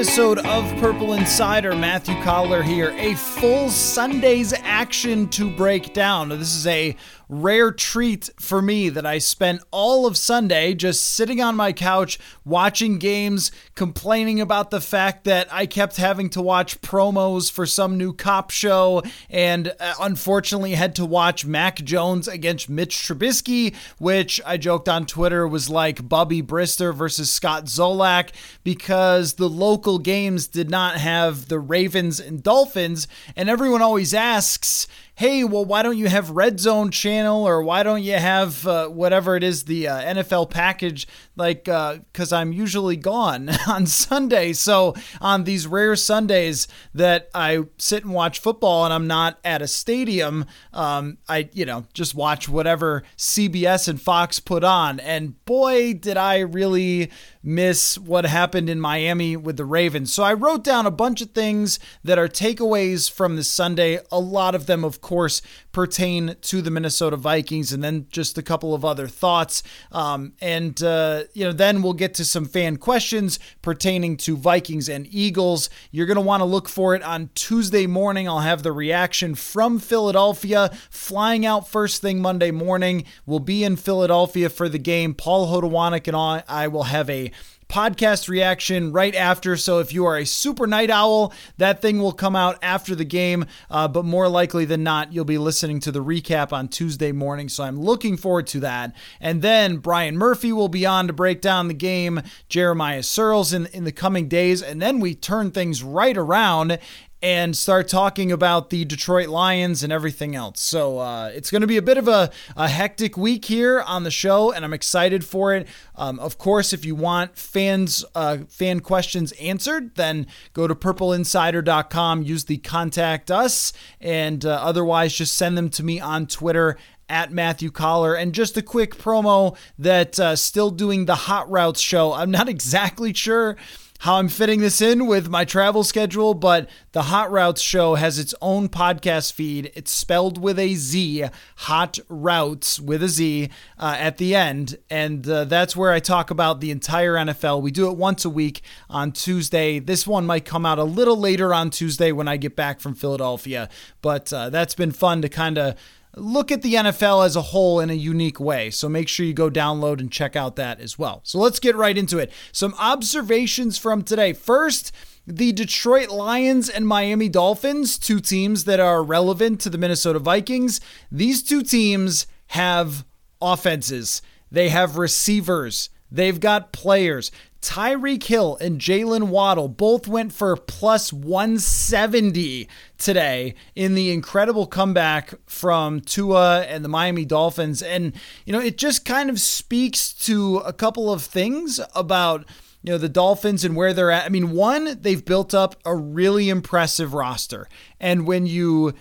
episode of Purple Insider. Matthew Coller here. A full Sunday's action to break down. This is a rare treat for me that I spent all of Sunday just sitting on my couch watching games, complaining about the fact that I kept having to watch promos for some new cop show, and uh, unfortunately had to watch Mac Jones against Mitch Trubisky, which I joked on Twitter was like Bubby Brister versus Scott Zolak because the local games did not have the Ravens and Dolphins, and everyone always asks, hey, well, why don't you have Red Zone channel or why don't you have uh, whatever it is, the uh, NFL package? Like, because uh, I'm usually gone on Sunday. So on these rare Sundays that I sit and watch football and I'm not at a stadium, um, I, you know, just watch whatever CBS and Fox put on. And boy, did I really miss what happened in Miami with the Ravens. So I wrote down a bunch of things that are takeaways from this Sunday. A lot of them, of course, pertain to the Minnesota Vikings, and then just a couple of other thoughts. Um, and, uh, you know, then we'll get to some fan questions pertaining to Vikings and Eagles. You're going to want to look for it on Tuesday morning. I'll have the reaction from Philadelphia, flying out first thing Monday morning. We'll be in Philadelphia for the game. Paul Hodowanik and I, I will have a podcast reaction right after. So if you are a super night owl, that thing will come out after the game. Uh, but more likely than not, you'll be listening to the recap on Tuesday morning. So I'm looking forward to that. And then Brian Murphy will be on to break down the game. Jeremiah Searles in in the coming days, and then we turn things right around and start talking about the Detroit Lions and everything else. So uh, it's going to be a bit of a, a hectic week here on the show, and I'm excited for it. Um, of course, if you want fans uh, fan questions answered, then go to purpleinsider.com, use the contact us, and uh, otherwise just send them to me on Twitter at Matthew Coller. And just a quick promo that uh, still doing the Hot Routes show. I'm not exactly sure how I'm fitting this in with my travel schedule, but the Hot Routes show has its own podcast feed. It's spelled with a Z, Hot Routes with a Z uh, at the end. And uh, that's where I talk about the entire NFL. We do it once a week on Tuesday. This one might come out a little later on Tuesday when I get back from Philadelphia, but uh, that's been fun to kind of look at the NFL as a whole in a unique way. So make sure you go download and check out that as well. So let's get right into it. Some observations from today. First, the Detroit Lions and Miami Dolphins, two teams that are relevant to the Minnesota Vikings. These two teams have offenses, they have receivers, they've got players. Tyreek Hill and Jaylen Waddle both went for plus 170 today in the incredible comeback from Tua and the Miami Dolphins. And, you know, it just kind of speaks to a couple of things about you know the Dolphins and where they're at. I mean, one, they've built up a really impressive roster, and when you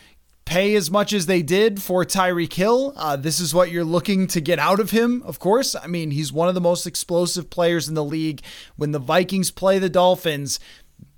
pay as much as they did for Tyreek Hill. Uh, this is what you're looking to get out of him, of course. I mean, he's one of the most explosive players in the league. When the Vikings play the Dolphins,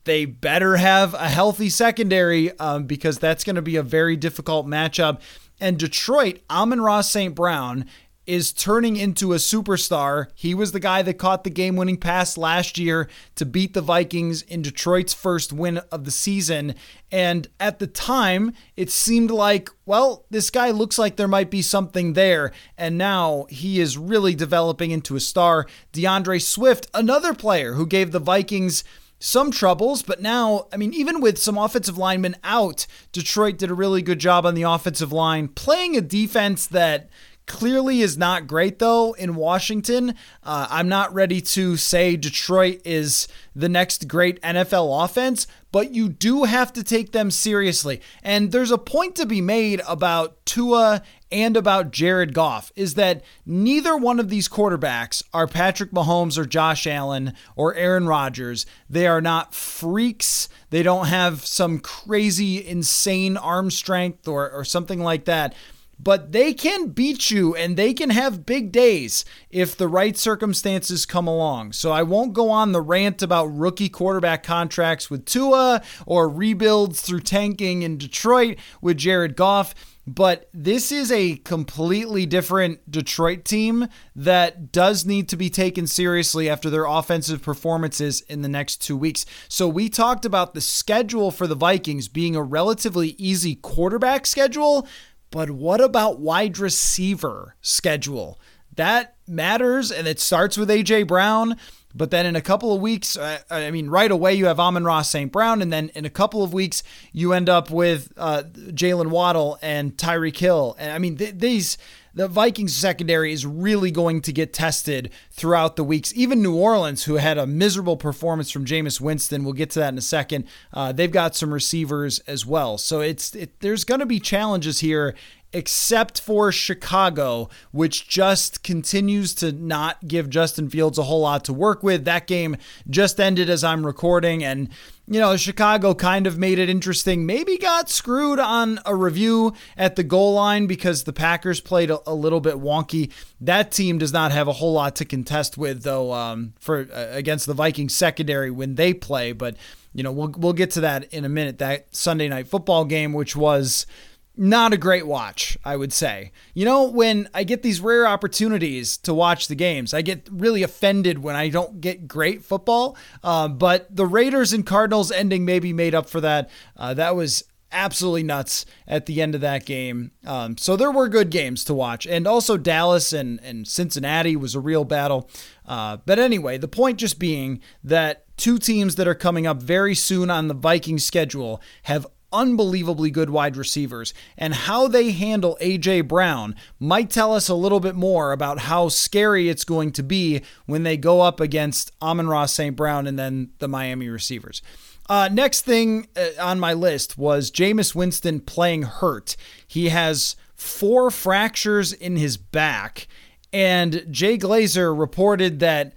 they better have a healthy secondary um, because that's going to be a very difficult matchup. And Detroit, Amon-Ra St. Brown is turning into a superstar. He was the guy that caught the game winning pass last year to beat the Vikings in Detroit's first win of the season. And at the time, it seemed like, well, this guy looks like there might be something there. And now he is really developing into a star. DeAndre Swift, another player who gave the Vikings some troubles, but now, I mean, even with some offensive linemen out, Detroit did a really good job on the offensive line, playing a defense that clearly is not great though in Washington. Uh, I'm not ready to say Detroit is the next great NFL offense, but you do have to take them seriously. And there's a point to be made about Tua and about Jared Goff is that neither one of these quarterbacks are Patrick Mahomes or Josh Allen or Aaron Rodgers. They are not freaks. They don't have some crazy, insane arm strength or, or something like that but they can beat you and they can have big days if the right circumstances come along. So I won't go on the rant about rookie quarterback contracts with Tua or rebuilds through tanking in Detroit with Jared Goff. But this is a completely different Detroit team that does need to be taken seriously after their offensive performances in the next two weeks. So, we talked about the schedule for the Vikings being a relatively easy quarterback schedule. But what about wide receiver schedule? That matters, and it starts with A.J. Brown. But then in a couple of weeks, I mean, right away you have Amon-Ra St. Brown, and then in a couple of weeks you end up with uh, Jaylen Waddle and Tyreek Hill. And I mean, th- these the Vikings secondary is really going to get tested throughout the weeks. Even New Orleans, who had a miserable performance from Jameis Winston, we'll get to that in a second. Uh, they've got some receivers as well, so it's it, there's going to be challenges here except for Chicago, which just continues to not give Justin Fields a whole lot to work with. That game just ended as I'm recording, and you know, Chicago kind of made it interesting. Maybe got screwed on a review at the goal line because the Packers played a, a little bit wonky. That team does not have a whole lot to contest with, though, um, for uh, against the Vikings secondary when they play. But you know, we'll we'll get to that in a minute. That Sunday night football game, which was not a great watch, I would say. You know, when I get these rare opportunities to watch the games, I get really offended when I don't get great football. Uh, but the Raiders and Cardinals ending maybe made up for that. Uh, that was absolutely nuts at the end of that game. Um, so there were good games to watch. And also Dallas and, and Cincinnati was a real battle. Uh, but anyway, the point just being that two teams that are coming up very soon on the Vikings schedule have unbelievably good wide receivers, and how they handle A.J. Brown might tell us a little bit more about how scary it's going to be when they go up against Amon-Ra St. Brown and then the Miami receivers. Uh, next thing uh, on my list was Jameis Winston playing hurt. He has four fractures in his back, and Jay Glazer reported that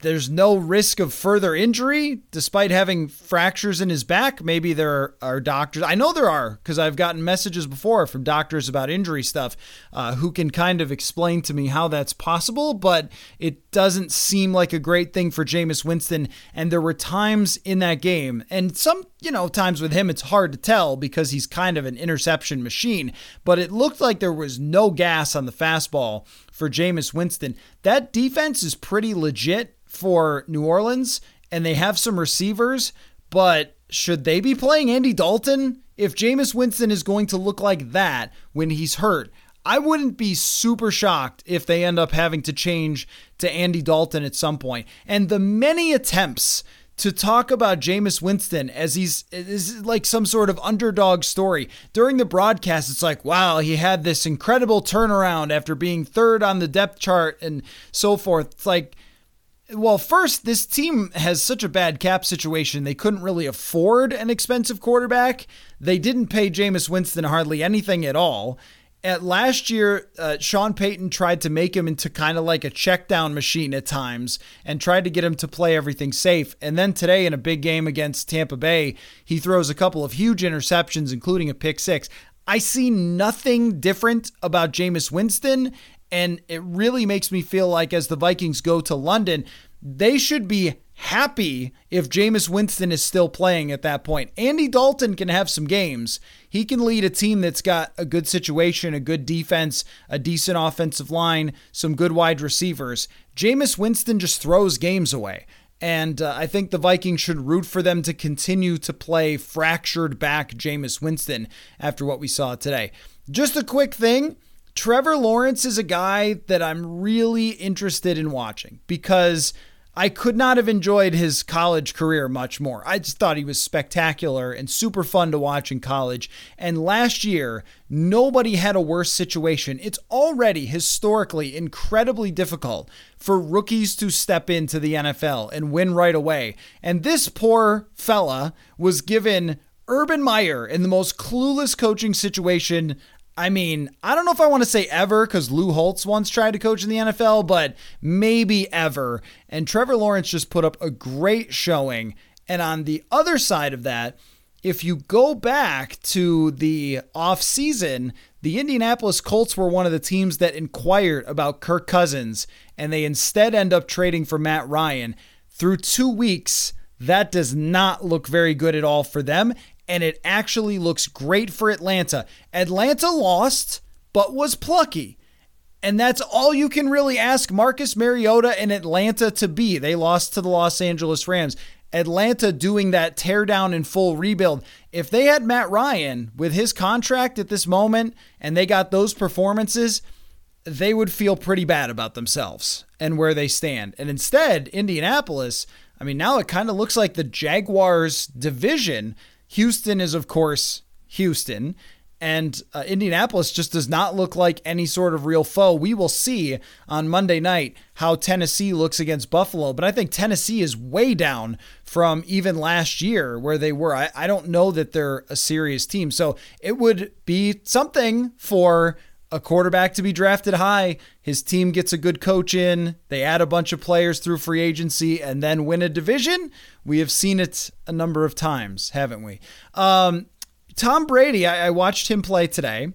there's no risk of further injury despite having fractures in his back. Maybe there are doctors. I know there are because I've gotten messages before from doctors about injury stuff uh, who can kind of explain to me how that's possible, but it doesn't seem like a great thing for Jameis Winston. And there were times in that game, and some, you know, times with him, it's hard to tell because he's kind of an interception machine, but it looked like there was no gas on the fastball for Jameis Winston. That defense is pretty legit for New Orleans and they have some receivers, but should they be playing Andy Dalton? If Jameis Winston is going to look like that when he's hurt, I wouldn't be super shocked if they end up having to change to Andy Dalton at some point. And the many attempts to talk about Jameis Winston as he's is like some sort of underdog story. During the broadcast, it's like, wow, he had this incredible turnaround after being third on the depth chart and so forth. It's like well, first, this team has such a bad cap situation, they couldn't really afford an expensive quarterback. They didn't pay Jameis Winston hardly anything at all. At last year, uh, Sean Payton tried to make him into kind of like a check down machine at times and tried to get him to play everything safe. And then today, in a big game against Tampa Bay, he throws a couple of huge interceptions, including a pick six. I see nothing different about Jameis Winston, and it really makes me feel like as the Vikings go to London, they should be happy if Jameis Winston is still playing at that point. Andy Dalton can have some games. He can lead a team that's got a good situation, a good defense, a decent offensive line, some good wide receivers. Jameis Winston just throws games away. And uh, I think the Vikings should root for them to continue to play fractured back Jameis Winston after what we saw today. Just a quick thing Trevor Lawrence is a guy that I'm really interested in watching because I could not have enjoyed his college career much more. I just thought he was spectacular and super fun to watch in college. And last year, nobody had a worse situation. It's already historically incredibly difficult for rookies to step into the NFL and win right away. And this poor fella was given Urban Meyer in the most clueless coaching situation I mean, I don't know if I want to say ever because Lou Holtz once tried to coach in the NFL, but maybe ever. And Trevor Lawrence just put up a great showing. And on the other side of that, if you go back to the offseason, the Indianapolis Colts were one of the teams that inquired about Kirk Cousins, and they instead end up trading for Matt Ryan. Through two weeks, that does not look very good at all for them, and it actually looks great for Atlanta. Atlanta lost, but was plucky. And that's all you can really ask Marcus Mariota and Atlanta to be. They lost to the Los Angeles Rams. Atlanta doing that teardown and full rebuild. If they had Matt Ryan with his contract at this moment and they got those performances, they would feel pretty bad about themselves and where they stand. And instead, Indianapolis, I mean, now it kind of looks like the Jaguars division. Houston is, of course, Houston. And uh, Indianapolis just does not look like any sort of real foe. We will see on Monday night how Tennessee looks against Buffalo, but I think Tennessee is way down from even last year where they were. I, I don't know that they're a serious team. So it would be something for a quarterback to be drafted high. His team gets a good coach in, they add a bunch of players through free agency, and then win a division. We have seen it a number of times, haven't we? Um, Tom Brady, I, I watched him play today,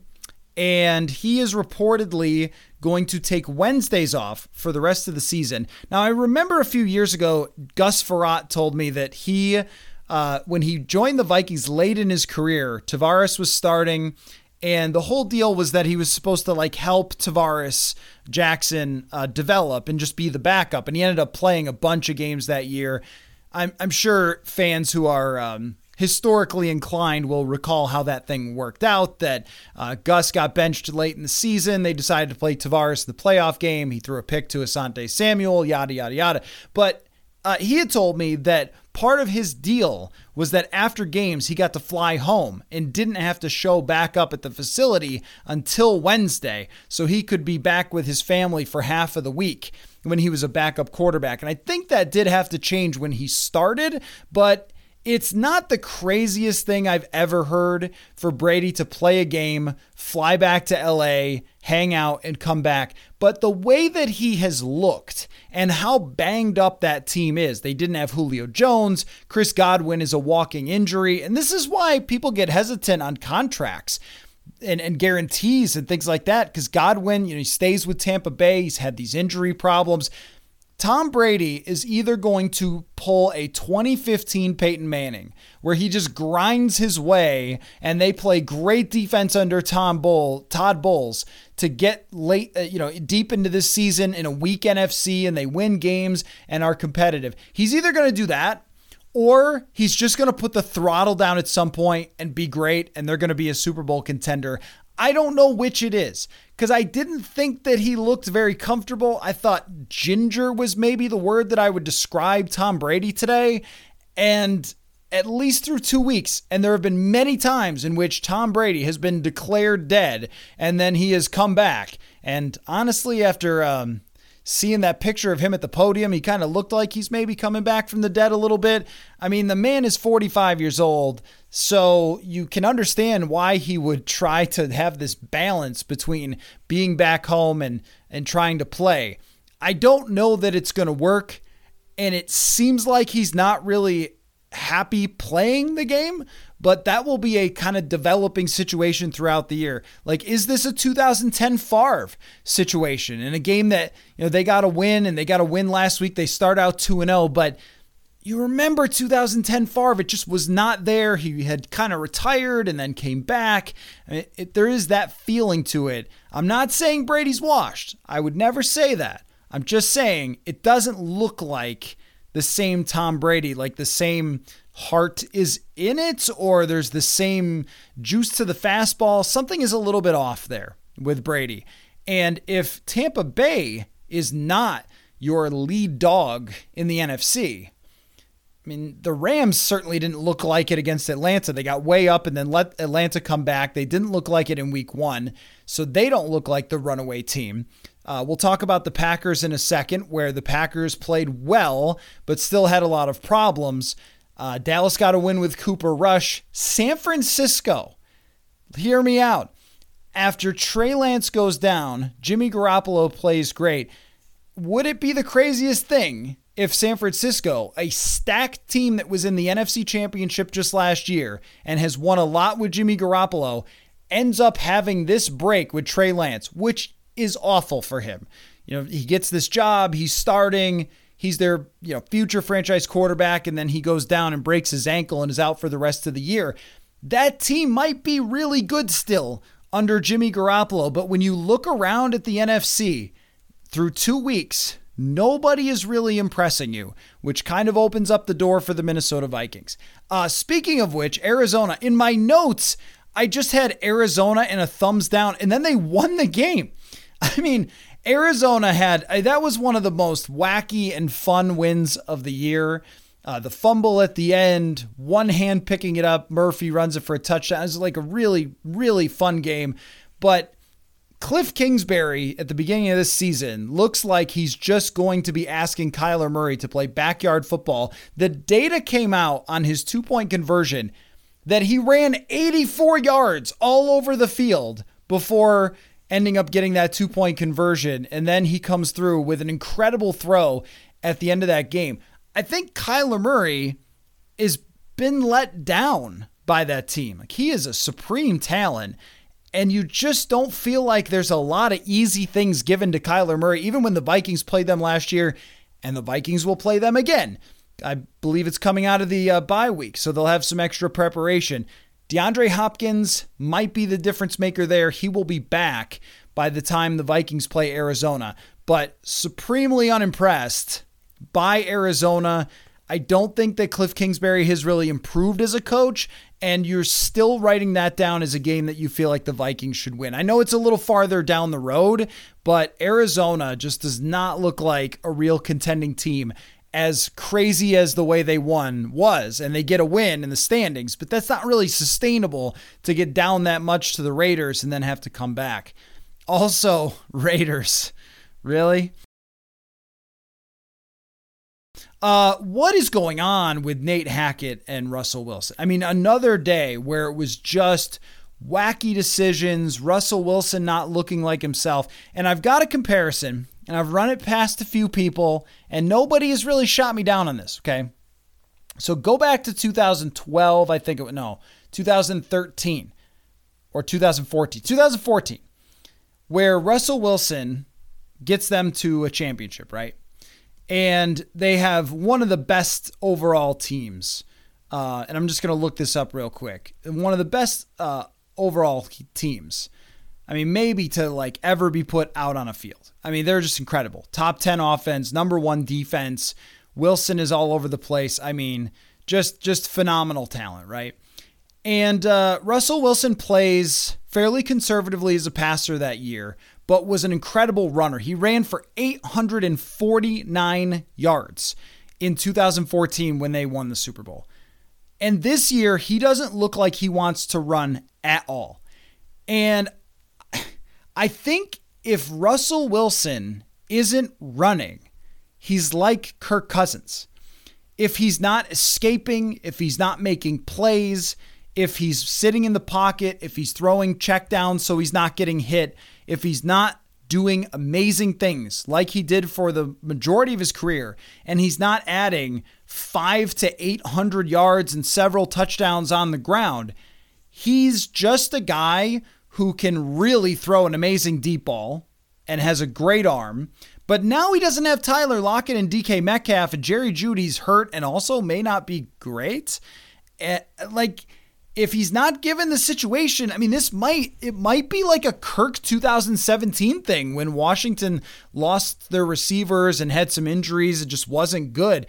and he is reportedly going to take Wednesdays off for the rest of the season. Now, I remember a few years ago, Gus Frerotte told me that he, uh, when he joined the Vikings late in his career, Tarvaris was starting. And the whole deal was that he was supposed to like help Tarvaris Jackson uh, develop and just be the backup. And he ended up playing a bunch of games that year. I'm, I'm sure fans who are um, historically inclined will recall how that thing worked out. That uh, Gus got benched late in the season. They decided to play Tarvaris the playoff game. He threw a pick to Asante Samuel, yada, yada, yada. But uh, he had told me that part of his deal was that after games, he got to fly home and didn't have to show back up at the facility until Wednesday. So he could be back with his family for half of the week when he was a backup quarterback. And I think that did have to change when he started, but it's not the craziest thing I've ever heard for Brady to play a game, fly back to LA, hang out, and come back. But the way that he has looked and how banged up that team is, they didn't have Julio Jones. Chris Godwin is a walking injury. And this is why people get hesitant on contracts. And, and guarantees and things like that because Godwin, you know, he stays with Tampa Bay. He's had these injury problems. Tom Brady is either going to pull a 2015 Peyton Manning, where he just grinds his way and they play great defense under Tom Bull, Todd Bowles to get late, uh, you know, deep into this season in a weak NFC and they win games and are competitive. He's either going to do that or he's just going to put the throttle down at some point and be great and they're going to be a Super Bowl contender. I don't know which it is because I didn't think that he looked very comfortable. I thought ginger was maybe the word that I would describe Tom Brady today. And at least through two weeks, and there have been many times in which Tom Brady has been declared dead and then he has come back. And honestly, after um, seeing that picture of him at the podium, he kind of looked like he's maybe coming back from the dead a little bit. I mean, the man is 45 years old, so you can understand why he would try to have this balance between being back home and and trying to play. I don't know that it's going to work, and it seems like he's not really happy playing the game, but that will be a kind of developing situation throughout the year. Like, is this a 2010 Favre situation in a game that, you know, they got to win and they got to win last week? They start out 2 0, but you remember 2010 Favre, it just was not there. He had kind of retired and then came back. It, it, there is that feeling to it. I'm not saying Brady's washed. I would never say that. I'm just saying it doesn't look like the same Tom Brady, like the same heart is in it, or there's the same juice to the fastball. Something is a little bit off there with Brady. And if Tampa Bay is not your lead dog in the NFC, I mean, the Rams certainly didn't look like it against Atlanta. They got way up and then let Atlanta come back. They didn't look like it in week one, so they don't look like the runaway team. Uh, we'll talk about the Packers in a second, where the Packers played well, but still had a lot of problems. Uh, Dallas got a win with Cooper Rush. San Francisco, hear me out. After Trey Lance goes down, Jimmy Garoppolo plays great. Would it be the craziest thing if San Francisco, a stacked team that was in the NFC Championship just last year and has won a lot with Jimmy Garoppolo, ends up having this break with Trey Lance, which is awful for him. You know, he gets this job, he's starting, he's their, you know, future franchise quarterback and then he goes down and breaks his ankle and is out for the rest of the year. That team might be really good still under Jimmy Garoppolo, but when you look around at the NFC through 2 weeks, Nobody is really impressing you, which kind of opens up the door for the Minnesota Vikings. Uh, speaking of which, Arizona, in my notes, I just had Arizona and a thumbs down, and then they won the game. I mean, Arizona had uh, that was one of the most wacky and fun wins of the year. Uh, the fumble at the end, one hand picking it up, Murphy runs it for a touchdown. It was like a really, really fun game. But Cliff Kingsbury at the beginning of this season looks like he's just going to be asking Kyler Murray to play backyard football. The data came out on his two point conversion that he ran 84 yards all over the field before ending up getting that two point conversion. And then he comes through with an incredible throw at the end of that game. I think Kyler Murray has been let down by that team. Like he is a supreme talent and you just don't feel like there's a lot of easy things given to Kyler Murray, even when the Vikings played them last year, and the Vikings will play them again. I believe it's coming out of the uh, bye week, so they'll have some extra preparation. DeAndre Hopkins might be the difference maker there. He will be back by the time the Vikings play Arizona, but supremely unimpressed by Arizona. I don't think that Cliff Kingsbury has really improved as a coach, and you're still writing that down as a game that you feel like the Vikings should win. I know it's a little farther down the road, but Arizona just does not look like a real contending team. As crazy as the way they won was, and they get a win in the standings, but that's not really sustainable to get down that much to the Raiders and then have to come back. Also, Raiders. Really? Uh, what is going on with Nate Hackett and Russell Wilson? I mean, another day where it was just wacky decisions, Russell Wilson not looking like himself. And I've got a comparison, and I've run it past a few people, and nobody has really shot me down on this, okay? So go back to 2012, I think it was, no, 2013 or 2014, 2014, where Russell Wilson gets them to a championship, right? and they have one of the best overall teams. Uh, and I'm just going to look this up real quick. One of the best uh, overall teams. I mean, maybe to like ever be put out on a field. I mean, they're just incredible. Top 10 offense, number one defense. Wilson is all over the place. I mean, just just phenomenal talent, right? And uh, Russell Wilson plays fairly conservatively as a passer that year, but was an incredible runner. He ran for 849 yards in 2014 when they won the Super Bowl. And this year, he doesn't look like he wants to run at all. And I think if Russell Wilson isn't running, he's like Kirk Cousins. If he's not escaping, if he's not making plays, if he's sitting in the pocket, if he's throwing checkdowns so he's not getting hit, if he's not doing amazing things like he did for the majority of his career, and he's not adding five to 800 yards and several touchdowns on the ground, he's just a guy who can really throw an amazing deep ball and has a great arm. But now he doesn't have Tyler Lockett and DK Metcalf, and Jerry Jeudy's hurt and also may not be great. Eh, like, if he's not given the situation, I mean, this might it might be like a Kirk 2017 thing when Washington lost their receivers and had some injuries. It just wasn't good.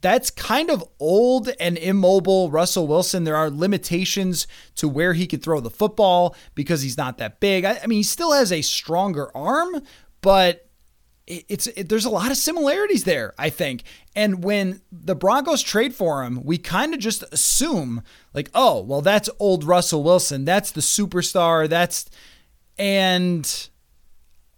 That's kind of old and immobile Russell Wilson. There are limitations to where he could throw the football because he's not that big. I, I mean, he still has a stronger arm, but it's it, there's a lot of similarities there, I think. And when the Broncos trade for him, we kind of just assume like, oh, well, that's old Russell Wilson. That's the superstar. That's and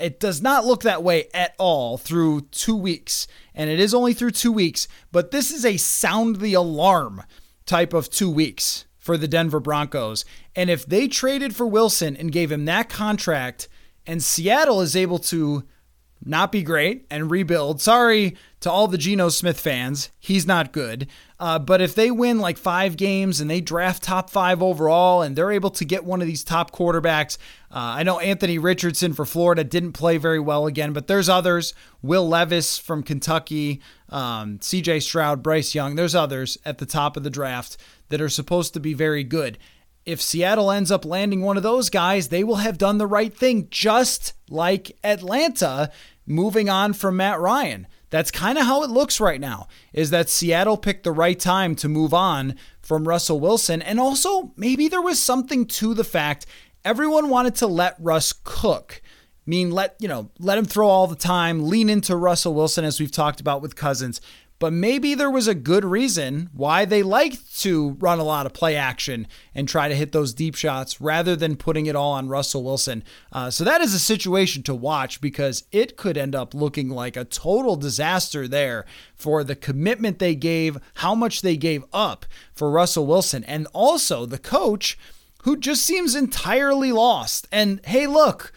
it does not look that way at all through two weeks. And it is only through two weeks, but this is a sound the alarm type of two weeks for the Denver Broncos. And if they traded for Wilson and gave him that contract, and Seattle is able to not be great and rebuild. Sorry to all the Geno Smith fans. He's not good. Uh, but if they win like five games and they draft top five overall and they're able to get one of these top quarterbacks, uh, I know Anthony Richardson for Florida didn't play very well again, but there's others. Will Levis from Kentucky, um, CJ Stroud, Bryce Young, there's others at the top of the draft that are supposed to be very good. If Seattle ends up landing one of those guys, they will have done the right thing, just like Atlanta moving on from Matt Ryan. That's kind of how it looks right now. Is that Seattle picked the right time to move on from Russell Wilson and also maybe there was something to the fact everyone wanted to let Russ cook. I mean, let you know, let him throw all the time, lean into Russell Wilson as we've talked about with Cousins. But maybe there was a good reason why they liked to run a lot of play action and try to hit those deep shots rather than putting it all on Russell Wilson. Uh, so that is a situation to watch because it could end up looking like a total disaster there for the commitment they gave, how much they gave up for Russell Wilson, and also the coach who just seems entirely lost. And hey, look,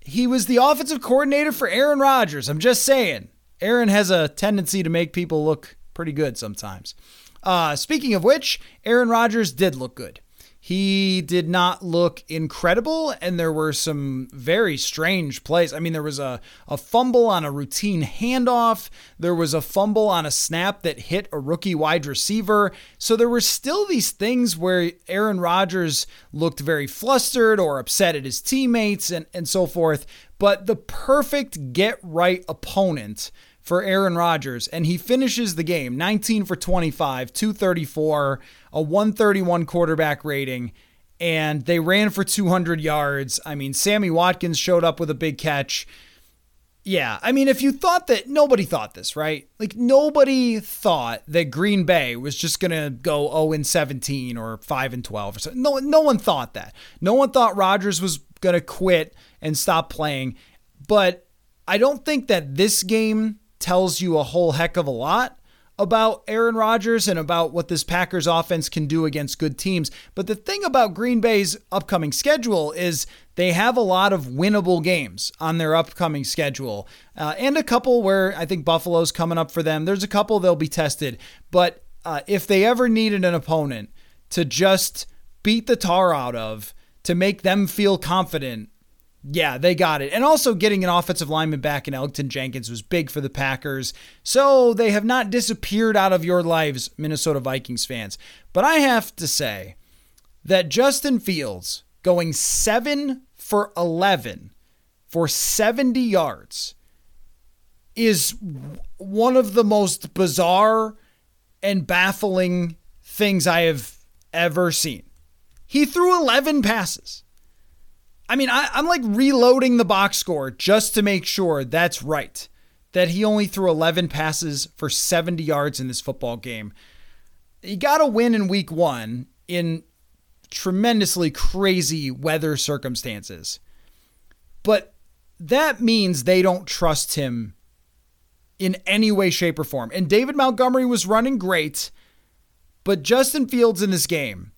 he was the offensive coordinator for Aaron Rodgers. I'm just saying. Aaron has a tendency to make people look pretty good sometimes. Uh, speaking of which, Aaron Rodgers did look good. He did not look incredible, and there were some very strange plays. I mean, there was a, a fumble on a routine handoff, there was a fumble on a snap that hit a rookie wide receiver. So there were still these things where Aaron Rodgers looked very flustered or upset at his teammates and, and so forth. But the perfect get right opponent for Aaron Rodgers, and he finishes the game 19 for 25, 234, a 131 quarterback rating, and they ran for 200 yards. I mean, Sammy Watkins showed up with a big catch. Yeah, I mean, if you thought that nobody thought this, right? Like nobody thought that Green Bay was just gonna go 0 and 17 or 5 and 12 or something. No, no one thought that. No one thought Rodgers was gonna quit and stop playing. But I don't think that this game tells you a whole heck of a lot about Aaron Rodgers and about what this Packers offense can do against good teams. But the thing about Green Bay's upcoming schedule is they have a lot of winnable games on their upcoming schedule, uh, and a couple where I think Buffalo's coming up for them. There's a couple they'll be tested. But uh, if they ever needed an opponent to just beat the tar out of, to make them feel confident yeah, they got it. And also getting an offensive lineman back in Elgton Jenkins was big for the Packers. So they have not disappeared out of your lives, Minnesota Vikings fans. But I have to say that Justin Fields going 7 for 11 for 70 yards is one of the most bizarre and baffling things I have ever seen. He threw 11 passes. I mean, I, am like reloading the box score just to make sure that's right. That he only threw 11 passes for 70 yards in this football game. He got a win in week one in tremendously crazy weather circumstances. But that means they don't trust him in any way, shape, or form. And David Montgomery was running great, but Justin Fields in this game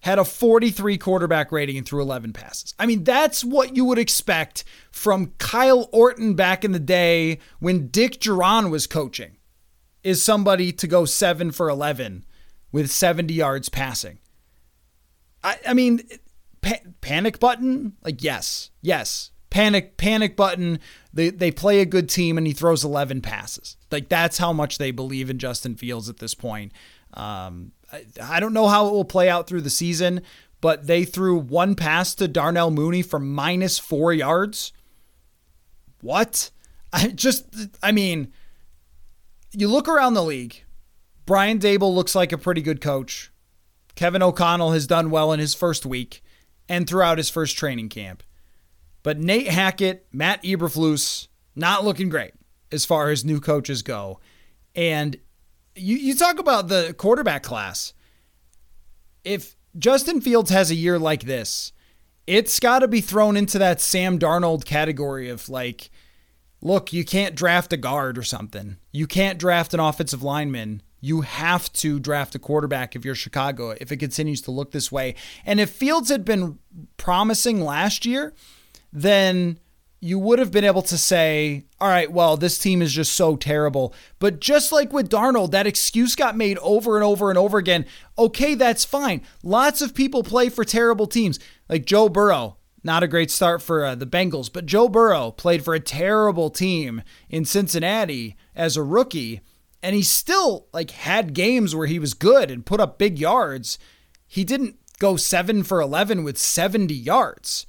had a 43 quarterback rating and threw 11 passes. I mean, that's what you would expect from Kyle Orton back in the day when Dick Jauron was coaching, is somebody to go 7 for 11 with 70 yards passing. I, I mean, pa- panic button? Like, yes, yes. Panic, panic button. They, they play a good team and he throws 11 passes. Like, that's how much they believe in Justin Fields at this point. Um, I don't know how it will play out through the season, but they threw one pass to Darnell Mooney for minus four yards. What? I just, I mean, you look around the league. Brian Daboll looks like a pretty good coach. Kevin O'Connell has done well in his first week and throughout his first training camp. But Nate Hackett, Matt Eberflus, not looking great as far as new coaches go. And you, you talk about the quarterback class. If Justin Fields has a year like this, it's got to be thrown into that Sam Darnold category of like, look, you can't draft a guard or something. You can't draft an offensive lineman. You have to draft a quarterback if you're Chicago if it continues to look this way. And if Fields had been promising last year, then you would have been able to say, all right, well, this team is just so terrible. But just like with Darnold, that excuse got made over and over and over again. Okay, that's fine. Lots of people play for terrible teams. Like Joe Burrow, not a great start for uh, the Bengals, but Joe Burrow played for a terrible team in Cincinnati as a rookie, and he still like had games where he was good and put up big yards. He didn't go 7 for 11 with 70 yards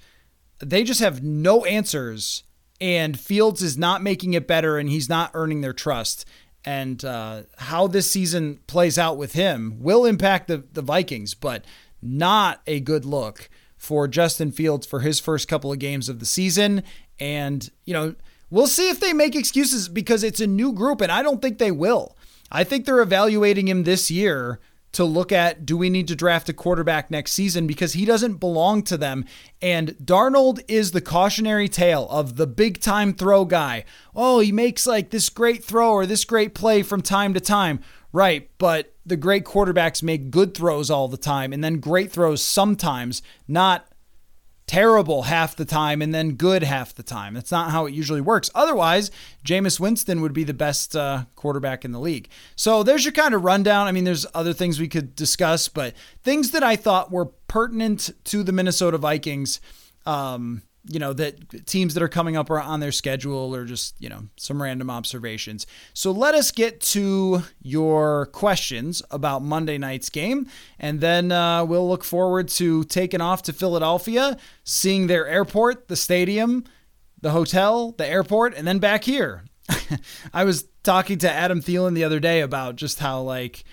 they just have no answers, and Fields is not making it better, and he's not earning their trust. And uh, how this season plays out with him will impact the, the Vikings, but not a good look for Justin Fields for his first couple of games of the season. And, you know, we'll see if they make excuses because it's a new group, and I don't think they will. I think they're evaluating him this year to look at do we need to draft a quarterback next season because he doesn't belong to them. And Darnold is the cautionary tale of the big time throw guy. Oh, he makes like this great throw or this great play from time to time. Right, but the great quarterbacks make good throws all the time and then great throws sometimes, not terrible half the time and then good half the time. That's not how it usually works. Otherwise, Jameis Winston would be the best uh, quarterback in the league. So there's your kind of rundown. I mean, there's other things we could discuss, but things that I thought were pertinent to the Minnesota Vikings. Um, you know, that teams that are coming up are on their schedule or just, you know, some random observations. So let us get to your questions about Monday night's game. And then uh, we'll look forward to taking off to Philadelphia, seeing their airport, the stadium, the hotel, the airport, and then back here. I was talking to Adam Thielen the other day about just how, like,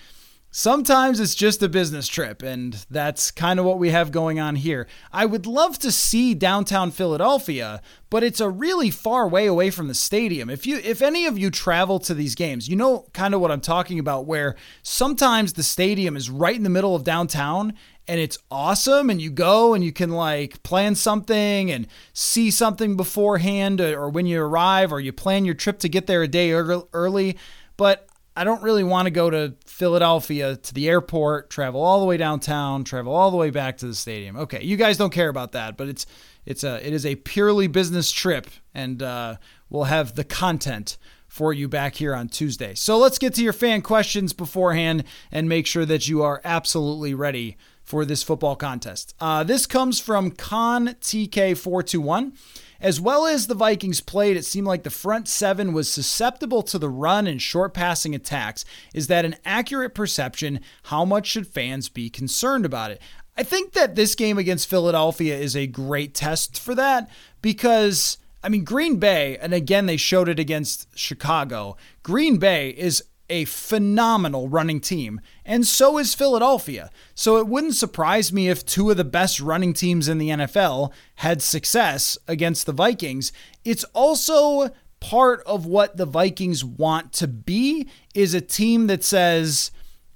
Sometimes it's just a business trip, and that's kind of what we have going on here. I would love to see downtown Philadelphia, but it's a really far way away from the stadium. If you if any of you travel to these games, you know kind of what I'm talking about where sometimes the stadium is right in the middle of downtown and it's awesome and you go and you can like plan something and see something beforehand uh, or when you arrive or you plan your trip to get there a day early, but I don't really want to go to Philadelphia to the airport, travel all the way downtown, travel all the way back to the stadium. Okay, you guys don't care about that, but it's it's a it is a purely business trip, and uh, we'll have the content for you back here on Tuesday. So let's get to your fan questions beforehand and make sure that you are absolutely ready for this football contest. Uh, this comes from Con TK421. As well as the Vikings played, it seemed like the front seven was susceptible to the run and short passing attacks. Is that an accurate perception? How much should fans be concerned about it? I think that this game against Philadelphia is a great test for that because. I mean, Green Bay, and again, they showed it against Chicago. Green Bay is a phenomenal running team, and so is Philadelphia. So it wouldn't surprise me if two of the best running teams in the NFL had success against the Vikings. It's also part of what the Vikings want to be is a team that says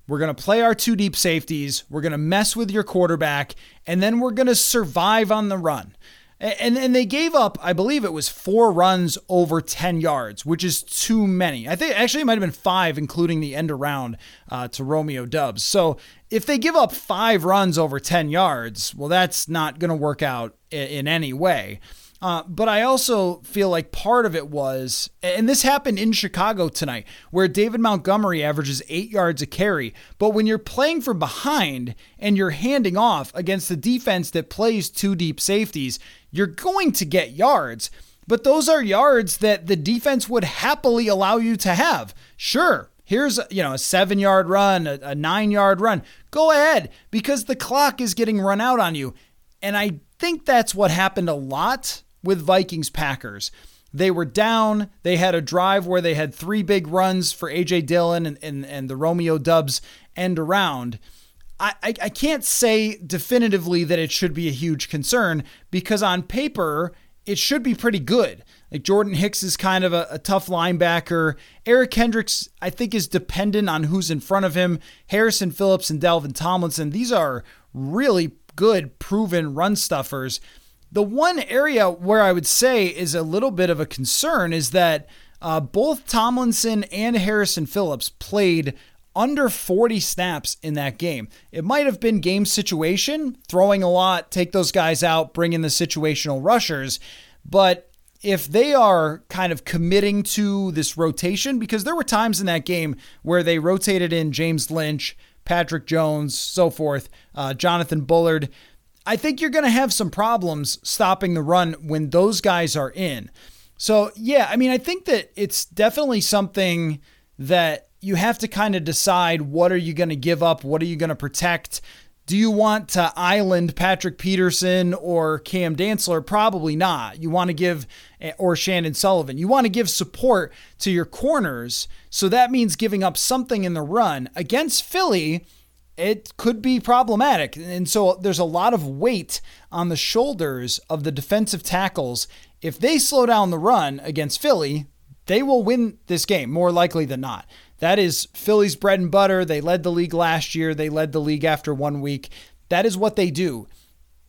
we're going to play our two deep safeties, we're going to mess with your quarterback, and then we're going to survive on the run. And and they gave up, I believe it was four runs over 10 yards, which is too many. I think actually it might have been five, including the end around uh, to Romeo Doubs. So if they give up five runs over 10 yards, well, that's not going to work out in, in any way. Uh, but I also feel like part of it was, and this happened in Chicago tonight, where David Montgomery averages eight yards a carry. But when you're playing from behind and you're handing off against the defense that plays two deep safeties, you're going to get yards. But those are yards that the defense would happily allow you to have. Sure, here's you know a seven yard run, a, a nine yard run. Go ahead because the clock is getting run out on you. And I think that's what happened a lot with Vikings Packers. They were down. They had a drive where they had three big runs for A.J. Dillon and, and, and the Romeo Doubs end around. I, I, I can't say definitively that it should be a huge concern because on paper, it should be pretty good. Like Jordan Hicks is kind of a, a, tough linebacker. Eric Kendricks, I think, is dependent on who's in front of him. Harrison Phillips and Dalvin Tomlinson, these are really good, proven run stuffers. The one area where I would say is a little bit of a concern is that uh, both Tomlinson and Harrison Phillips played under 40 snaps in that game. It might have been game situation, throwing a lot, take those guys out, bring in the situational rushers, but if they are kind of committing to this rotation, because there were times in that game where they rotated in James Lynch, Patrick Jones, so forth, uh, Jonathan Bullard. I think you're going to have some problems stopping the run when those guys are in. So, yeah, I mean, I think that it's definitely something that you have to kind of decide what are you going to give up? What are you going to protect? Do you want to island Patrick Peterson or Cam Dantzler? Probably not. You want to give, eh, or Chandon Sullivan, you want to give support to your corners. So that means giving up something in the run. Against Philly, it could be problematic. And so there's a lot of weight on the shoulders of the defensive tackles. If they slow down the run against Philly, they will win this game more likely than not. That is Philly's bread and butter. They led the league last year, they led the league after one week. That is what they do.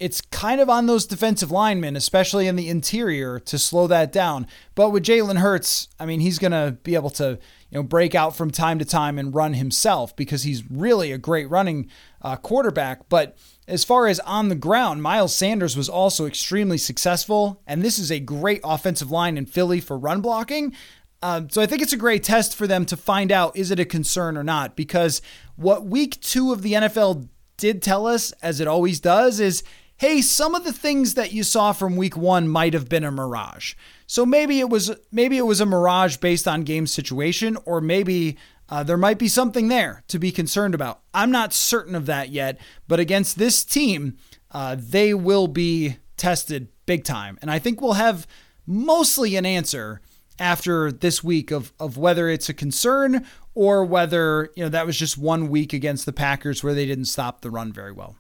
It's kind of on those defensive linemen, especially in the interior, to slow that down. But with Jalen Hurts, I mean, he's going to be able to, you know, break out from time to time and run himself because he's really a great running uh, quarterback. But as far as on the ground, Miles Sanders was also extremely successful, and this is a great offensive line in Philly for run blocking. Um, so I think it's a great test for them to find out is it a concern or not? Because what week two of the NFL did tell us, as it always does, is hey, some of the things that you saw from week one might have been a mirage. So maybe it was maybe it was a mirage based on game situation, or maybe uh, there might be something there to be concerned about. I'm not certain of that yet, but against this team, uh, they will be tested big time, and I think we'll have mostly an answer after this week of of whether it's a concern or whether you know that was just one week against the Packers where they didn't stop the run very well.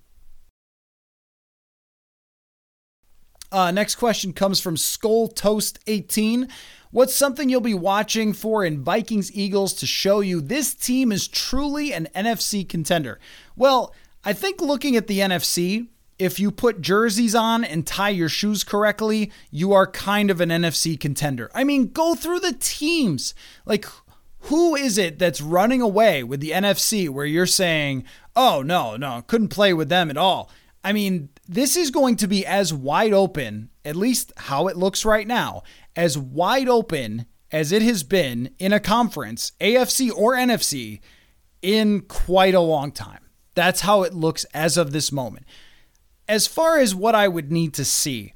Uh, next question comes from Skull Toast 18. What's something you'll be watching for in Vikings Eagles to show you this team is truly an NFC contender? Well, I think looking at the NFC, if you put jerseys on and tie your shoes correctly, you are kind of an NFC contender. I mean, go through the teams. Like, who is it that's running away with the NFC where you're saying, oh, no, no, couldn't play with them at all? I mean, this is going to be as wide open, at least how it looks right now, as wide open as it has been in a conference, AFC or NFC, in quite a long time. That's how it looks as of this moment as far as what I would need to see,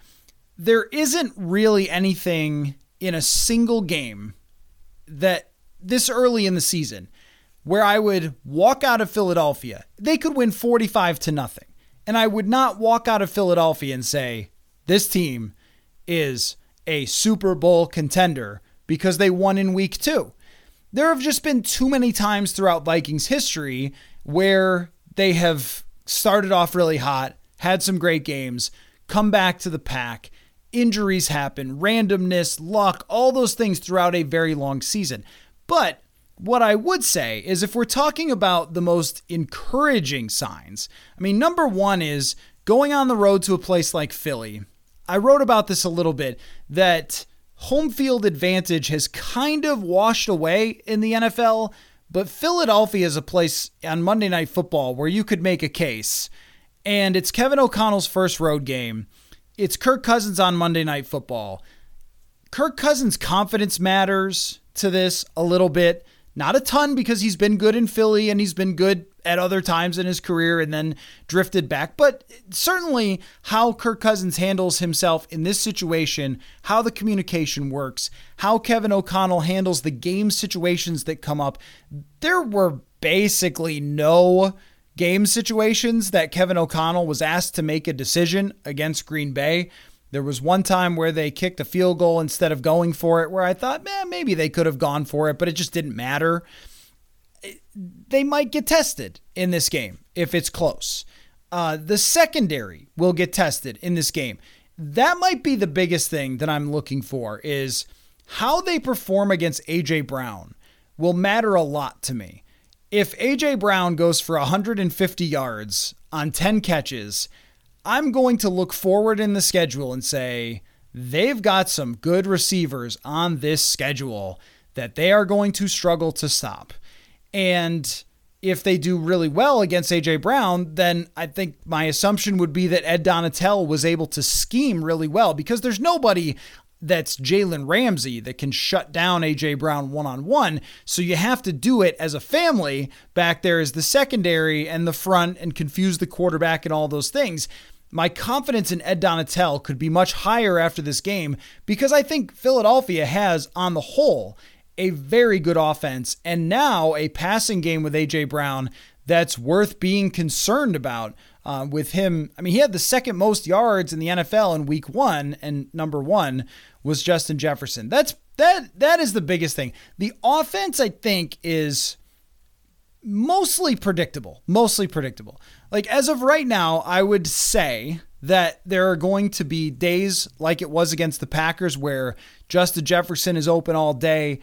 there isn't really anything in a single game that this early in the season where I would walk out of Philadelphia. They could win 45 to nothing. And I would not walk out of Philadelphia and say, this team is a Super Bowl contender because they won in week two. There have just been too many times throughout Vikings history where they have started off really hot, had some great games, come back to the pack. Injuries happen, randomness, luck, all those things throughout a very long season. But what I would say is if we're talking about the most encouraging signs, I mean, number one is going on the road to a place like Philly. I wrote about this a little bit that home field advantage has kind of washed away in the NFL, but Philadelphia is a place on Monday Night Football where you could make a case and it's Kevin O'Connell's first road game. It's Kirk Cousins on Monday Night Football. Kirk Cousins' confidence matters to this a little bit. Not a ton because he's been good in Philly and he's been good at other times in his career and then drifted back. But certainly how Kirk Cousins handles himself in this situation, how the communication works, how Kevin O'Connell handles the game situations that come up. There were basically no game situations that Kevin O'Connell was asked to make a decision against Green Bay. There was one time where they kicked a field goal instead of going for it, where I thought, man, maybe they could have gone for it, but it just didn't matter. They might get tested in this game if it's close. Uh, the secondary will get tested in this game. That might be the biggest thing that I'm looking for is how they perform against AJ Brown will matter a lot to me if AJ Brown goes for 150 yards on 10 catches, I'm going to look forward in the schedule and say, they've got some good receivers on this schedule that they are going to struggle to stop. And if they do really well against AJ Brown, then I think my assumption would be that Ed Donatell was able to scheme really well because there's nobody that's Jalen Ramsey that can shut down AJ Brown one on one. So you have to do it as a family back there as the secondary and the front and confuse the quarterback and all those things. My confidence in Ed Donatell could be much higher after this game because I think Philadelphia has, on the whole, a very good offense and now a passing game with AJ Brown that's worth being concerned about uh, with him. I mean, he had the second most yards in the NFL in Week One, and number one was Justin Jefferson. That's that that is the biggest thing. The offense, I think, is mostly predictable. Mostly predictable. Like as of right now, I would say that there are going to be days like it was against the Packers where Justin Jefferson is open all day,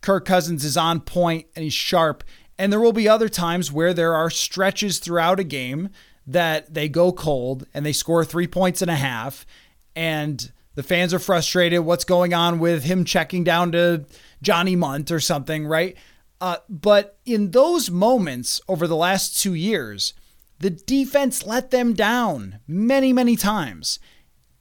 Kirk Cousins is on point and he's sharp, and there will be other times where there are stretches throughout a game that they go cold and they score three points and a half, and the fans are frustrated. What's going on with him checking down to Johnny Mundt or something, right? Uh, but in those moments over the last two years, the defense let them down many, many times.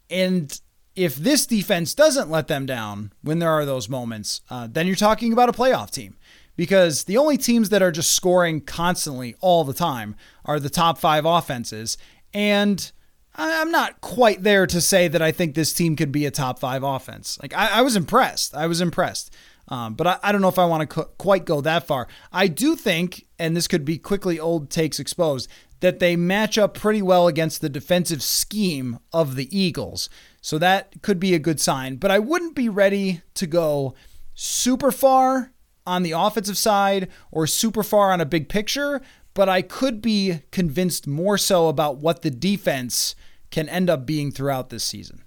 And if this defense doesn't let them down when there are those moments, uh, then you're talking about a playoff team because the only teams that are just scoring constantly all the time are the top five offenses. And I'm not quite there to say that I think this team could be a top five offense. Like, I, I was impressed. I was impressed. Um, but I, I, don't know if I want to co- quite go that far. I do think, and this could be quickly old takes exposed, that they match up pretty well against the defensive scheme of the Eagles. So that could be a good sign. But I wouldn't be ready to go super far on the offensive side or super far on a big picture, but I could be convinced more so about what the defense can end up being throughout this season.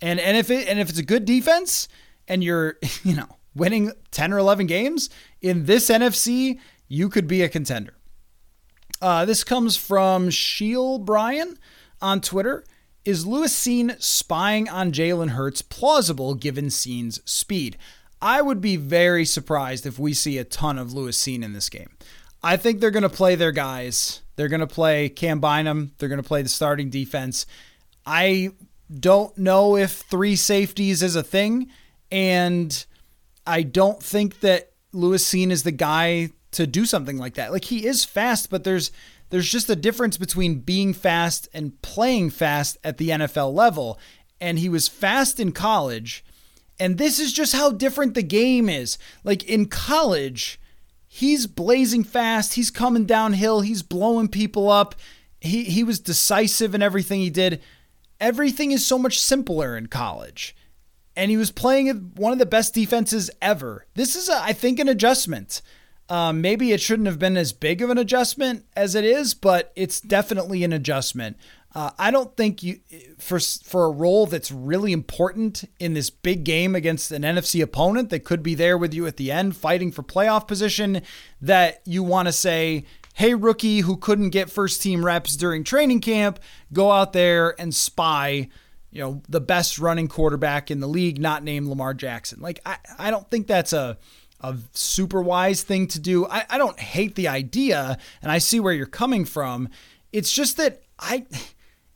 And and if it and if it's a good defense and you're, you know, winning 10 or 11 games in this NFC, you could be a contender. Uh, this comes from Sheil Bryan on Twitter. Is Lewis Cine spying on Jalen Hurts plausible given Cine's speed? I would be very surprised if we see a ton of Lewis Cine in this game. I think they're going to play their guys. They're going to play Cam Bynum. They're going to play the starting defense. I don't know if three safeties is a thing, and I don't think that Lewis Cine is the guy to do something like that. Like he is fast, but there's there's just a difference between being fast and playing fast at the NFL level. And he was fast in college and this is just how different the game is. Like in college, he's blazing fast, he's coming downhill, he's blowing people up. He he was decisive in everything he did. Everything is so much simpler in college. And he was playing one of the best defenses ever. This is, a, I think, an adjustment. Um, maybe it shouldn't have been as big of an adjustment as it is, but it's definitely an adjustment. Uh, I don't think you for for a role that's really important in this big game against an NFC opponent that could be there with you at the end, fighting for playoff position. That you want to say, "Hey, rookie who couldn't get first team reps during training camp, go out there and spy." You know the best running quarterback in the league, not named Lamar Jackson. Like I, I don't think that's a a super wise thing to do. I, I don't hate the idea, and I see where you're coming from. It's just that I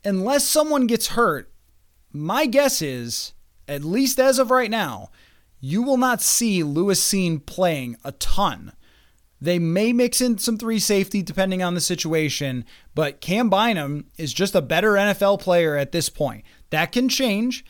unless someone gets hurt, my guess is, at least as of right now, you will not see Lewis Cine playing a ton. They may mix in some three safety depending on the situation, but Cam Bynum is just a better NFL player at this point. That can change.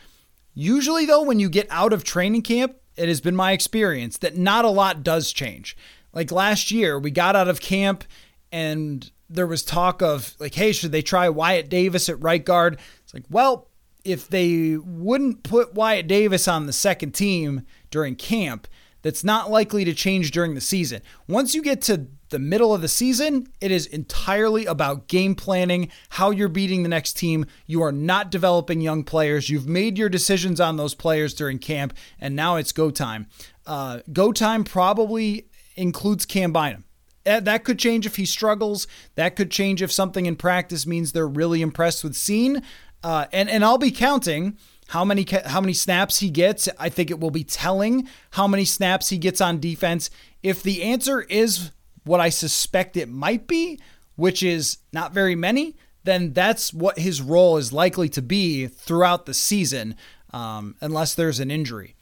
Usually, though, when you get out of training camp, it has been my experience that not a lot does change. Like last year, we got out of camp and there was talk of like, hey, should they try Wyatt Davis at right guard? It's like, well, if they wouldn't put Wyatt Davis on the second team during camp, that's not likely to change during the season. Once you get to the middle of the season, it is entirely about game planning, how you're beating the next team. You are not developing young players. You've made your decisions on those players during camp, and now it's go time. Uh, go time probably includes Cam Bynum. Eh, that could change if he struggles. That could change if something in practice means they're really impressed with Cine. Uh, and and I'll be counting how many how many snaps he gets. I think it will be telling how many snaps he gets on defense. If the answer is what I suspect it might be, which is not very many, then that's what his role is likely to be throughout the season. um, unless there's an injury.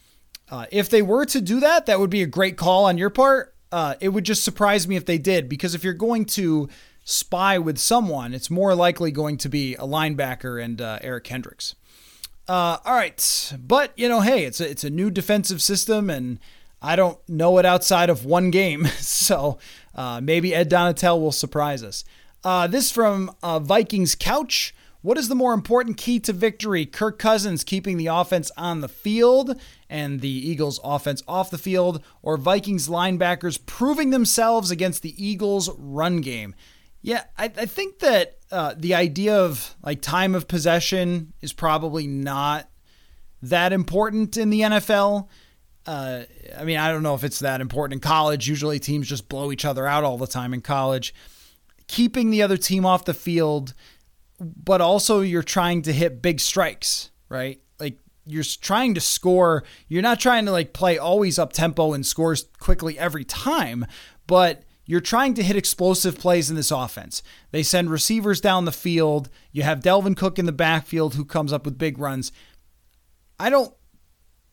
Uh, if they were to do that, that would be a great call on your part. Uh, it would just surprise me if they did, because if you're going to spy with someone, it's more likely going to be a linebacker and uh, Eric Kendricks. Uh, all right, but you know, hey, it's a, it's a new defensive system, and I don't know it outside of one game, so uh, maybe Ed Donatell will surprise us. Uh, this from uh, Vikings Couch. What is the more important key to victory? Kirk Cousins keeping the offense on the field and the Eagles' offense off the field, or Vikings linebackers proving themselves against the Eagles' run game? Yeah, I, I think that uh, the idea of like time of possession is probably not that important in the NFL. Uh, I mean, I don't know if it's that important in college. Usually teams just blow each other out all the time in college. Keeping the other team off the field, but also you're trying to hit big strikes, right? Like you're trying to score. You're not trying to like play always up tempo and scores quickly every time, but you're trying to hit explosive plays in this offense. They send receivers down the field. You have Dalvin Cook in the backfield who comes up with big runs. I don't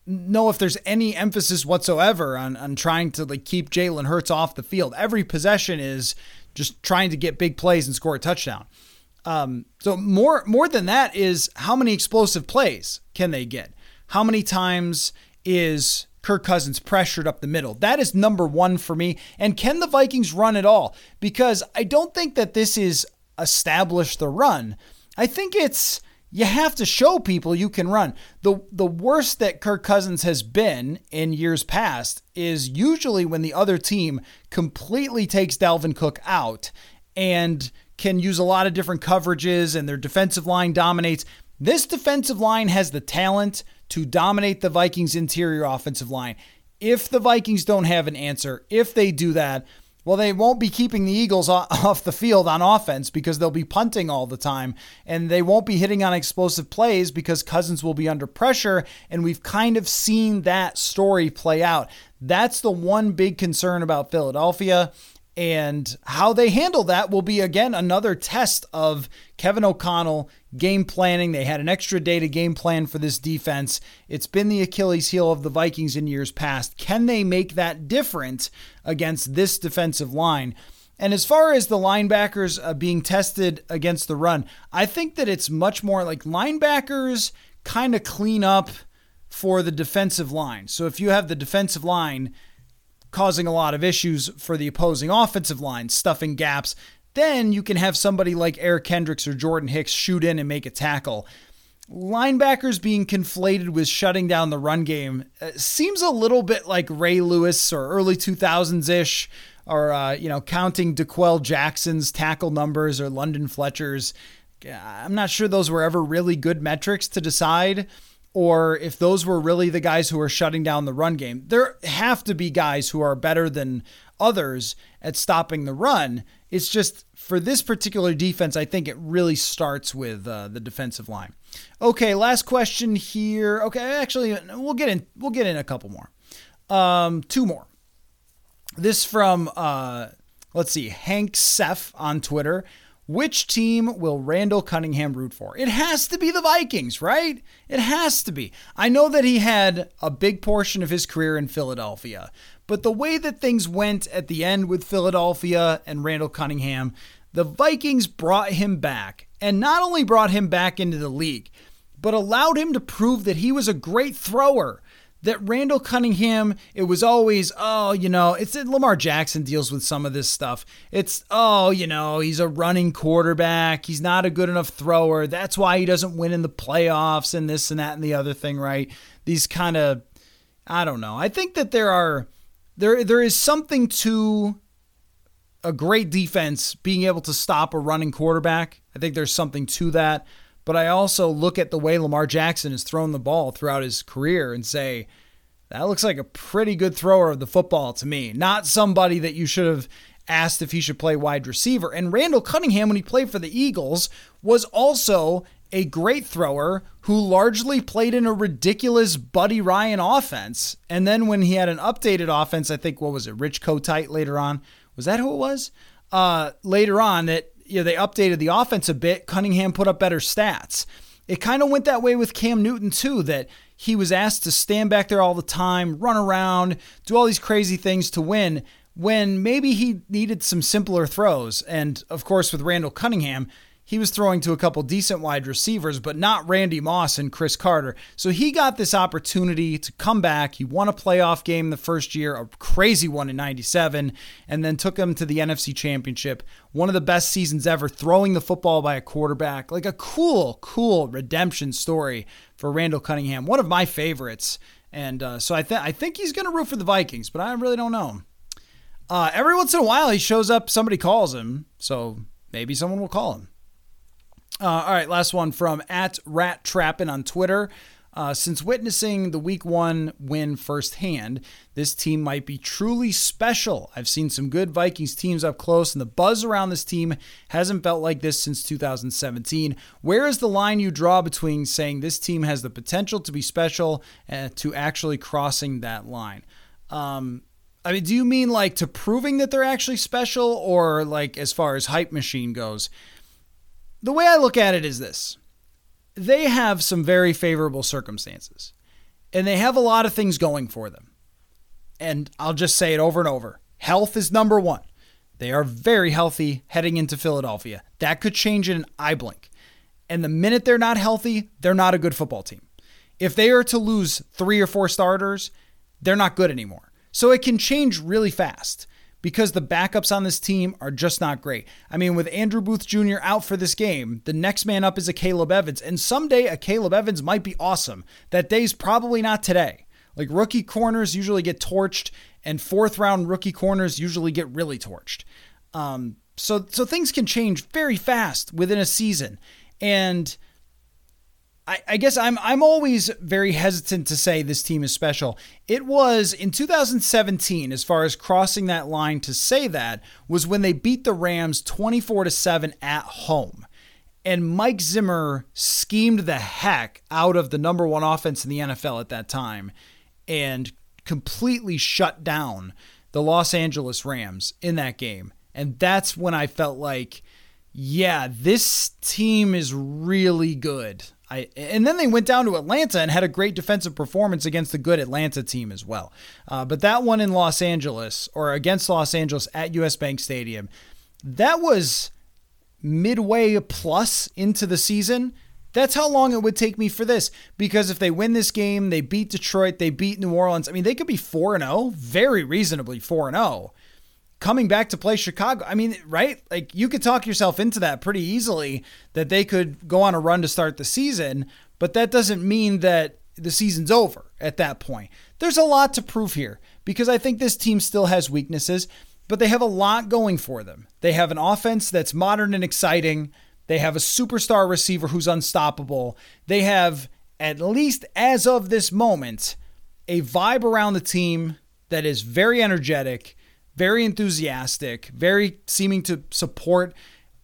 know if there's any emphasis whatsoever on, on trying to like keep Jalen Hurts off the field. Every possession is just trying to get big plays and score a touchdown. Um, so more more than that is how many explosive plays can they get? How many times is Kirk Cousins pressured up the middle. That is number one for me. And can the Vikings run at all? Because I don't think that this is establish the run. I think it's you have to show people you can run. The the worst that Kirk Cousins has been in years past is usually when the other team completely takes Dalvin Cook out and can use a lot of different coverages and their defensive line dominates. This defensive line has the talent to dominate the Vikings' interior offensive line. If the Vikings don't have an answer, if they do that, well, they won't be keeping the Eagles off the field on offense because they'll be punting all the time. And they won't be hitting on explosive plays because Cousins will be under pressure. And we've kind of seen that story play out. That's the one big concern about Philadelphia. And how they handle that will be, again, another test of Kevin O'Connell game planning. They had an extra day to game plan for this defense. It's been the Achilles heel of the Vikings in years past. Can they make that different against this defensive line? And as far as the linebackers uh, being tested against the run, I think that it's much more like linebackers kind of clean up for the defensive line. So if you have the defensive line, causing a lot of issues for the opposing offensive line, stuffing gaps. Then you can have somebody like Eric Kendricks or Jordan Hicks shoot in and make a tackle. Linebackers being conflated with shutting down the run game uh, seems a little bit like Ray Lewis or early 2000s ish, or, uh, you know, counting D'Qwell Jackson's tackle numbers or London Fletcher's. I'm not sure those were ever really good metrics to decide or if those were really the guys who are shutting down the run game. There have to be guys who are better than others at stopping the run. It's just for this particular defense, I think it really starts with uh, the defensive line. Okay, last question here. Okay, actually, we'll get in. We'll get in a couple more. Um, two more. This from uh, let's see, Hank Seth on Twitter. Which team will Randall Cunningham root for? It has to be the Vikings, right? It has to be. I know that he had a big portion of his career in Philadelphia, but the way that things went at the end with Philadelphia and Randall Cunningham, the Vikings brought him back, and not only brought him back into the league, but allowed him to prove that he was a great thrower that Randall Cunningham, it was always, oh, you know, it's Lamar Jackson deals with some of this stuff. It's, oh, you know, he's a running quarterback. He's not a good enough thrower. That's why he doesn't win in the playoffs and this and that and the other thing, right? These kind of, I don't know. I think that there are, there, there is something to a great defense being able to stop a running quarterback. I think there's something to that. But I also look at the way Lamar Jackson has thrown the ball throughout his career and say, that looks like a pretty good thrower of the football to me. Not somebody that you should have asked if he should play wide receiver. And Randall Cunningham, when he played for the Eagles, was also a great thrower who largely played in a ridiculous Buddy Ryan offense. And then when he had an updated offense, I think, what was it, Rich Kotite later on? Was that who it was? Uh, later on, that you know, they updated the offense a bit. Cunningham put up better stats. it kind of went that way with Cam Newton, too, that he was asked to stand back there all the time, run around, do all these crazy things to win when maybe he needed some simpler throws. And of course, with Randall Cunningham, he was throwing to a couple decent wide receivers, but not Randy Moss and Cris Carter. So he got this opportunity to come back. He won a playoff game the first year, a crazy one in 97, and then took him to the NFC Championship. One of the best seasons ever, throwing the football by a quarterback. Like a cool, cool redemption story for Randall Cunningham. One of my favorites. And uh, so I, th- I think he's going to root for the Vikings, but I really don't know. Uh, every once in a while, he shows up, somebody calls him. So maybe someone will call him. Uh, all right, last one from at Rat Trappin on Twitter. Uh, since witnessing the week one win firsthand, this team might be truly special. I've seen some good Vikings teams up close, and the buzz around this team hasn't felt like this since 2017. Where is the line you draw between saying this team has the potential to be special and to actually crossing that line? Um, I mean, do you mean like to proving that they're actually special, or like as far as hype machine goes? The way I look at it is this they have some very favorable circumstances, and they have a lot of things going for them. And I'll just say it over and over health is number one. They are very healthy heading into Philadelphia. That could change in an eye blink. And the minute they're not healthy, they're not a good football team. If they are to lose three or four starters, they're not good anymore. So it can change really fast because the backups on this team are just not great. I mean, with Andrew Booth Jr. out for this game, the next man up is Akayleb Evans, and someday Akayleb Evans might be awesome. That day's probably not today. Like rookie corners usually get torched, and fourth round rookie corners usually get really torched. Um, so so things can change very fast within a season, and I, I guess I'm I'm always very hesitant to say this team is special. It was in 2017, as far as crossing that line to say that, was when they beat the Rams 24 to 7 at home. And Mike Zimmer schemed the heck out of the number one offense in the NFL at that time and completely shut down the Los Angeles Rams in that game. And that's when I felt like, yeah, this team is really good. I, and then they went down to Atlanta and had a great defensive performance against the good Atlanta team as well. Uh, but that one in Los Angeles or against Los Angeles at US Bank Stadium, that was midway plus into the season. That's how long it would take me for this. Because if they win this game, they beat Detroit, they beat New Orleans. I mean, they could be 4 0, very reasonably 4 0 coming back to play Chicago. I mean, right? Like you could talk yourself into that pretty easily that they could go on a run to start the season, but that doesn't mean that the season's over at that point. There's a lot to prove here because I think this team still has weaknesses, but they have a lot going for them. They have an offense that's modern and exciting. They have a superstar receiver who's unstoppable. They have, at least as of this moment, a vibe around the team that is very energetic very enthusiastic, very seeming to support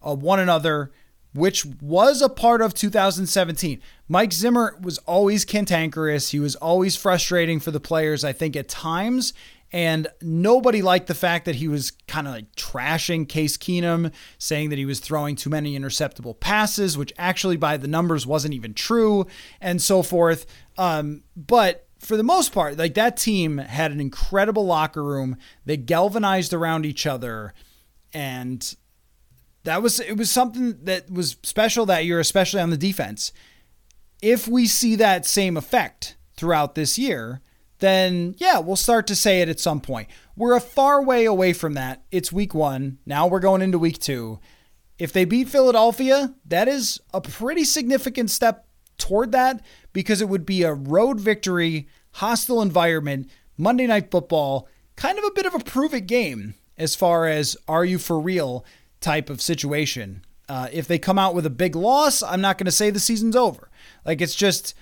uh, one another, which was a part of 2017. Mike Zimmer was always cantankerous. He was always frustrating for the players, I think, at times. And nobody liked the fact that he was kind of like trashing Case Keenum, saying that he was throwing too many interceptable passes, which actually by the numbers wasn't even true, and so forth. Um, but for the most part, like that team had an incredible locker room. They galvanized around each other, and that was it was something that was special that year, especially on the defense. If we see that same effect throughout this year, then yeah, we'll start to say it at some point. We're a far way away from that. It's week one. Now we're going into week two. If they beat Philadelphia, that is a pretty significant step toward that because it would be a road victory, hostile environment, Monday Night Football, kind of a bit of a prove it game as far as are you for real type of situation. Uh, if they come out with a big loss, I'm not going to say the season's over. Like it's just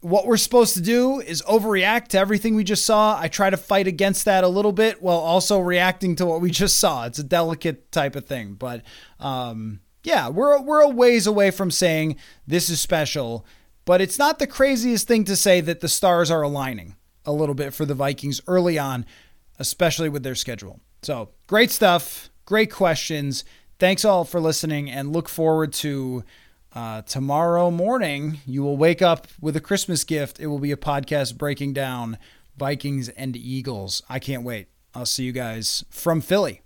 what we're supposed to do is overreact to everything we just saw. I try to fight against that a little bit while also reacting to what we just saw. It's a delicate type of thing, but um, yeah, we're we're a ways away from saying this is special, but it's not the craziest thing to say that the stars are aligning a little bit for the Vikings early on, especially with their schedule. So, great stuff, great questions. Thanks all for listening and look forward to Uh, tomorrow morning, you will wake up with a Christmas gift. It will be a podcast breaking down Vikings and Eagles. I can't wait. I'll see you guys from Philly.